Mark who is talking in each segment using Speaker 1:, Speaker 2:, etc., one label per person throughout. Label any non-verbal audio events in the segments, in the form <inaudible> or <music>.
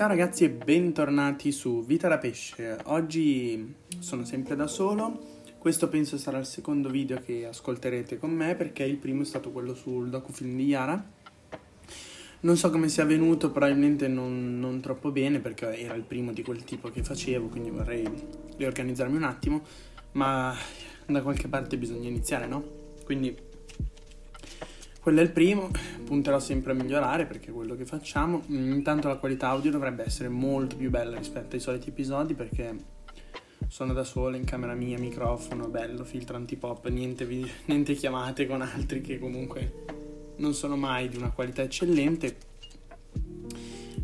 Speaker 1: Ciao ragazzi e bentornati su Vita da Pesce. Oggi sono sempre da solo. Questo penso sarà il secondo video che ascolterete con me perché il primo è stato quello sul docufilm di Yara. Non so come sia venuto, probabilmente non, non troppo bene perché era il primo di quel tipo che facevo, quindi vorrei riorganizzarmi un attimo, ma da qualche parte bisogna iniziare, no? Quindi quello è il primo, punterò sempre a migliorare perché è quello che facciamo. Intanto la qualità audio dovrebbe essere molto più bella rispetto ai soliti episodi perché sono da solo in camera mia, microfono bello, filtro antipop, niente, video, <laughs> niente chiamate con altri che comunque non sono mai di una qualità eccellente.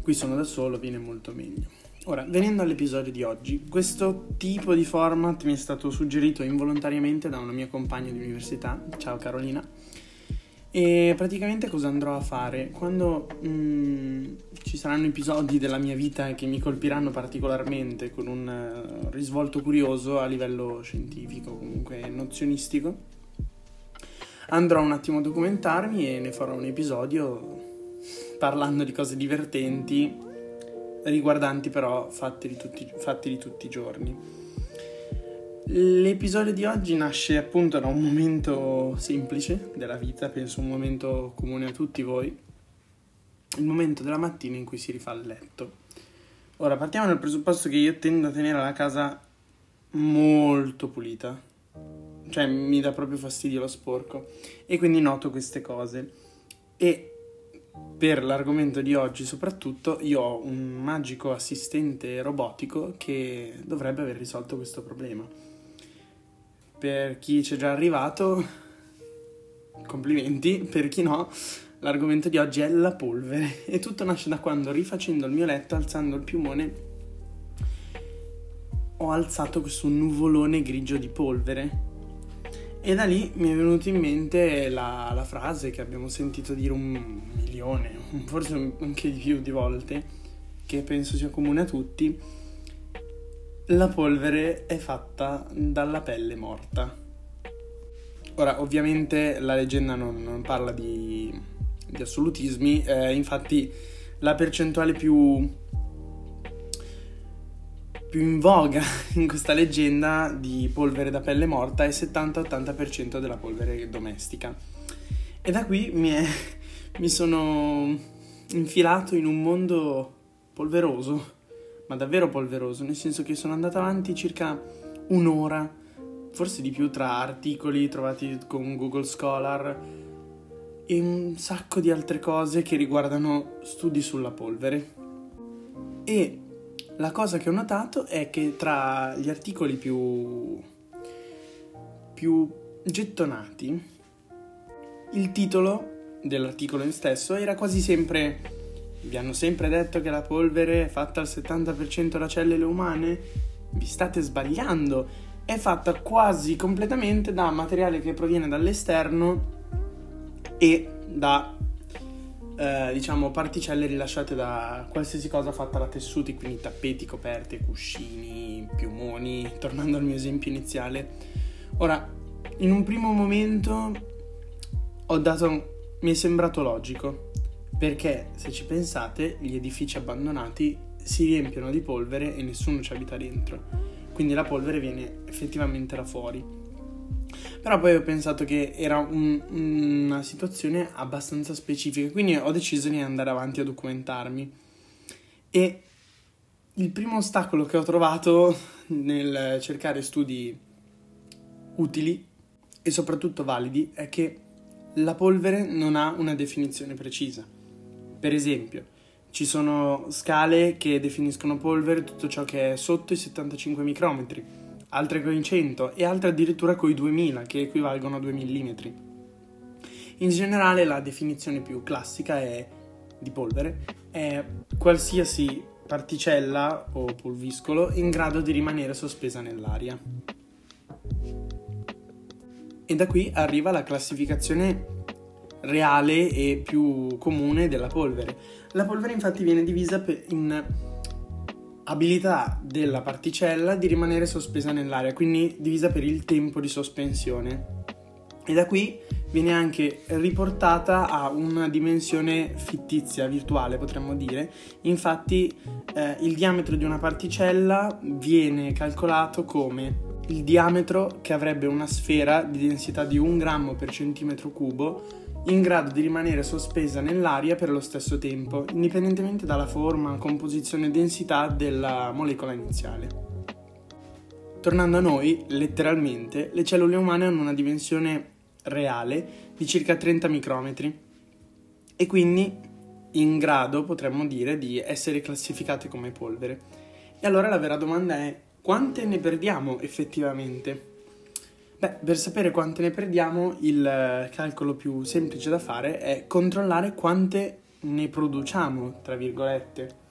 Speaker 1: Qui sono da solo, viene molto meglio. Ora, venendo all'episodio di oggi, questo tipo di format mi è stato suggerito involontariamente da una mia compagna di università, ciao Carolina, e praticamente cosa andrò a fare? Quando mm, ci saranno episodi della mia vita che mi colpiranno particolarmente con un uh, risvolto curioso a livello scientifico, comunque nozionistico, andrò un attimo a documentarmi e ne farò un episodio <laughs> parlando di cose divertenti, riguardanti però fatti di tutti, fatti di tutti i giorni. L'episodio di oggi nasce appunto da un momento semplice della vita, penso un momento comune a tutti voi, il momento della mattina in cui si rifà il letto. Ora partiamo dal presupposto che io tendo a tenere la casa molto pulita, cioè mi dà proprio fastidio lo sporco. E quindi noto queste cose. E per l'argomento di oggi soprattutto io ho un magico assistente robotico che dovrebbe aver risolto questo problema per chi è già arrivato, complimenti, per chi no, l'argomento di oggi è la polvere. E tutto nasce da quando rifacendo il mio letto, alzando il piumone, ho alzato questo nuvolone grigio di polvere. E da lì mi è venuta in mente la, la frase che abbiamo sentito dire un milione, forse anche di più di volte, che penso sia comune a tutti, la polvere è fatta dalla pelle morta. Ora, ovviamente la leggenda non, non parla di, di assolutismi, eh, infatti la percentuale più, più in voga <laughs> in questa leggenda di polvere da pelle morta è 70-80% della polvere domestica. E da qui mi, è, <laughs> mi sono infilato in un mondo polveroso ma davvero polveroso, nel senso che sono andato avanti circa un'ora, forse di più tra articoli trovati con Google Scholar e un sacco di altre cose che riguardano studi sulla polvere. E la cosa che ho notato è che tra gli articoli più, più gettonati, il titolo dell'articolo in stesso era quasi sempre vi hanno sempre detto che la polvere è fatta al 70% da cellule umane? Vi state sbagliando. È fatta quasi completamente da materiale che proviene dall'esterno e da eh, diciamo particelle rilasciate da qualsiasi cosa fatta da tessuti, quindi tappeti, coperte, cuscini, piumoni, <laughs> tornando al mio esempio iniziale. Ora, in un primo momento ho dato mi è sembrato logico perché se ci pensate gli edifici abbandonati si riempiono di polvere e nessuno ci abita dentro, quindi la polvere viene effettivamente da fuori. Però poi ho pensato che era un, una situazione abbastanza specifica, quindi ho deciso di andare avanti a documentarmi. E il primo ostacolo che ho trovato nel cercare studi utili e soprattutto validi è che la polvere non ha una definizione precisa. Per esempio, ci sono scale che definiscono polvere tutto ciò che è sotto i 75 micrometri, altre con i 100 e altre addirittura con i 2000 che equivalgono a 2 mm. In generale la definizione più classica è, di polvere è qualsiasi particella o pulviscolo in grado di rimanere sospesa nell'aria. E da qui arriva la classificazione reale e più comune della polvere. La polvere infatti viene divisa in abilità della particella di rimanere sospesa nell'aria, quindi divisa per il tempo di sospensione. E da qui viene anche riportata a una dimensione fittizia, virtuale potremmo dire. Infatti eh, il diametro di una particella viene calcolato come il diametro che avrebbe una sfera di densità di 1 grammo per centimetro cubo in grado di rimanere sospesa nell'aria per lo stesso tempo, indipendentemente dalla forma, composizione e densità della molecola iniziale. Tornando a noi, letteralmente, le cellule umane hanno una dimensione reale di circa 30 micrometri e quindi in grado, potremmo dire, di essere classificate come polvere. E allora la vera domanda è quante ne perdiamo effettivamente? Beh, per sapere quante ne perdiamo, il calcolo più semplice da fare è controllare quante ne produciamo, tra virgolette.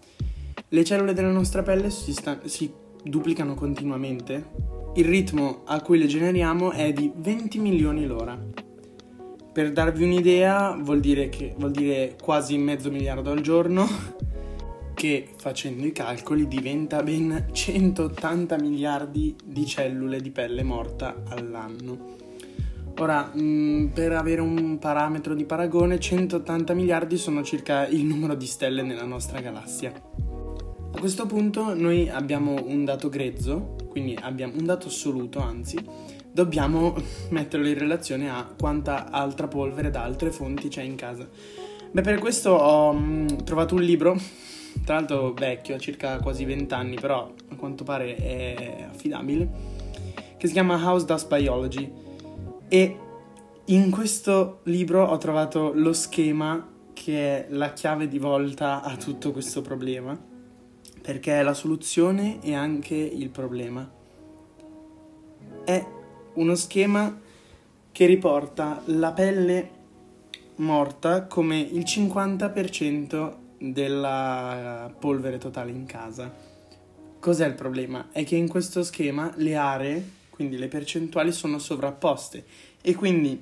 Speaker 1: Le cellule della nostra pelle si, sta- si duplicano continuamente. Il ritmo a cui le generiamo è di 20 milioni l'ora. Per darvi un'idea, vuol dire, che, vuol dire quasi mezzo miliardo al giorno, che facendo i calcoli diventa ben 180 miliardi di cellule di pelle morta all'anno. Ora, mm, per avere un parametro di paragone, 180 miliardi sono circa il numero di stelle nella nostra galassia. A questo punto noi abbiamo un dato grezzo, quindi abbiamo un dato assoluto, anzi, dobbiamo <laughs> metterlo in relazione a quanta altra polvere da altre fonti c'è in casa. Beh, per questo ho mm, trovato un libro tra l'altro vecchio, ha circa quasi 20 anni, però a quanto pare è affidabile, che si chiama House Dust Biology. E in questo libro ho trovato lo schema che è la chiave di volta a tutto questo problema, perché è la soluzione e anche il problema. È uno schema che riporta la pelle morta come il 50% della polvere totale in casa. Cos'è il problema? È che in questo schema le aree, quindi le percentuali, sono sovrapposte e quindi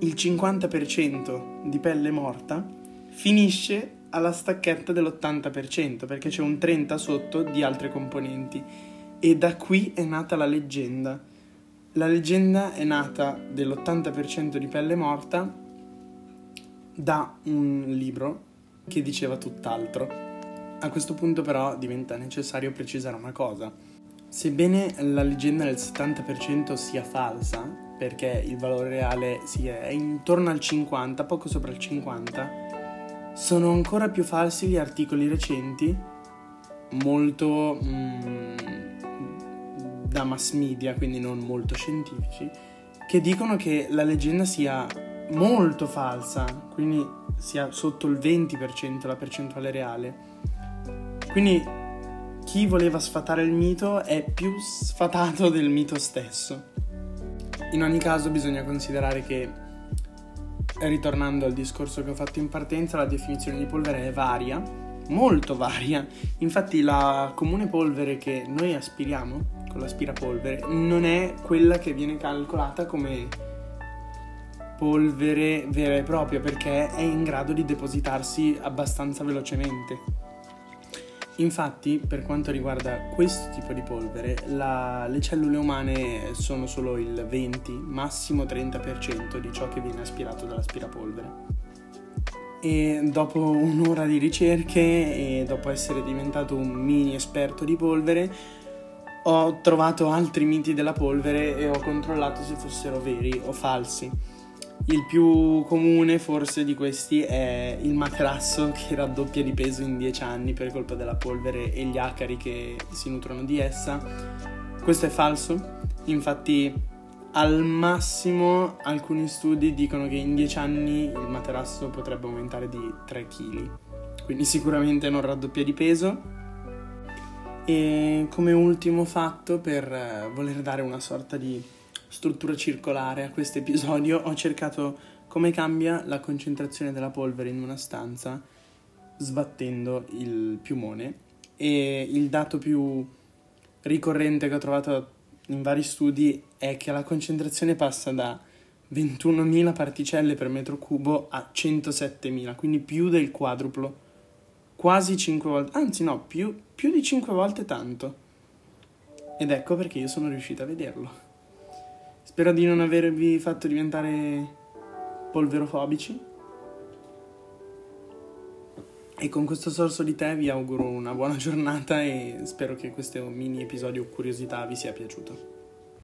Speaker 1: il 50% di pelle morta finisce alla stacchetta dell'80% perché c'è un 30% sotto di altre componenti e da qui è nata la leggenda. La leggenda è nata dell'80% di pelle morta da un libro che diceva tutt'altro. A questo punto però diventa necessario precisare una cosa. Sebbene la leggenda del 70% sia falsa, perché il valore reale è intorno al 50, poco sopra il 50, sono ancora più falsi gli articoli recenti, molto mm, da mass media, quindi non molto scientifici, che dicono che la leggenda sia molto falsa, quindi sia sotto il 20% la percentuale reale. Quindi chi voleva sfatare il mito è più sfatato del mito stesso. In ogni caso bisogna considerare che, ritornando al discorso che ho fatto in partenza, la definizione di polvere è varia, molto varia. Infatti la comune polvere che noi aspiriamo con l'aspirapolvere non è quella che viene calcolata come polvere vera e propria perché è in grado di depositarsi abbastanza velocemente. Infatti, per quanto riguarda questo tipo di polvere, la, le cellule umane sono solo il 20, massimo 30% di ciò che viene aspirato dall'aspirapolvere. E dopo un'ora di ricerche e dopo essere diventato un mini esperto di polvere, ho trovato altri miti della polvere e ho controllato se fossero veri o falsi. Il più comune forse di questi è il materasso <laughs> che raddoppia di peso in 10 anni per colpa della polvere e gli acari che si nutrono di essa. Questo è falso, infatti al massimo alcuni studi dicono che in 10 anni il materasso potrebbe aumentare di 3 kg, quindi sicuramente non raddoppia di peso. E come ultimo fatto, per eh, voler dare una sorta di struttura circolare a questo episodio ho cercato come cambia la concentrazione della polvere in una stanza sbattendo il piumone e il dato più ricorrente che ho trovato in vari studi è che la concentrazione passa da 21.000 particelle per metro cubo a 107.000, quindi più del quadruplo, quasi 5 volte, anzi no, più, più di 5 volte tanto. Ed ecco perché io sono riuscito a vederlo. Spero di non avervi fatto diventare polverofobici. E con questo sorso di tè vi auguro una buona giornata e spero che questo mini episodio curiosità vi sia piaciuto.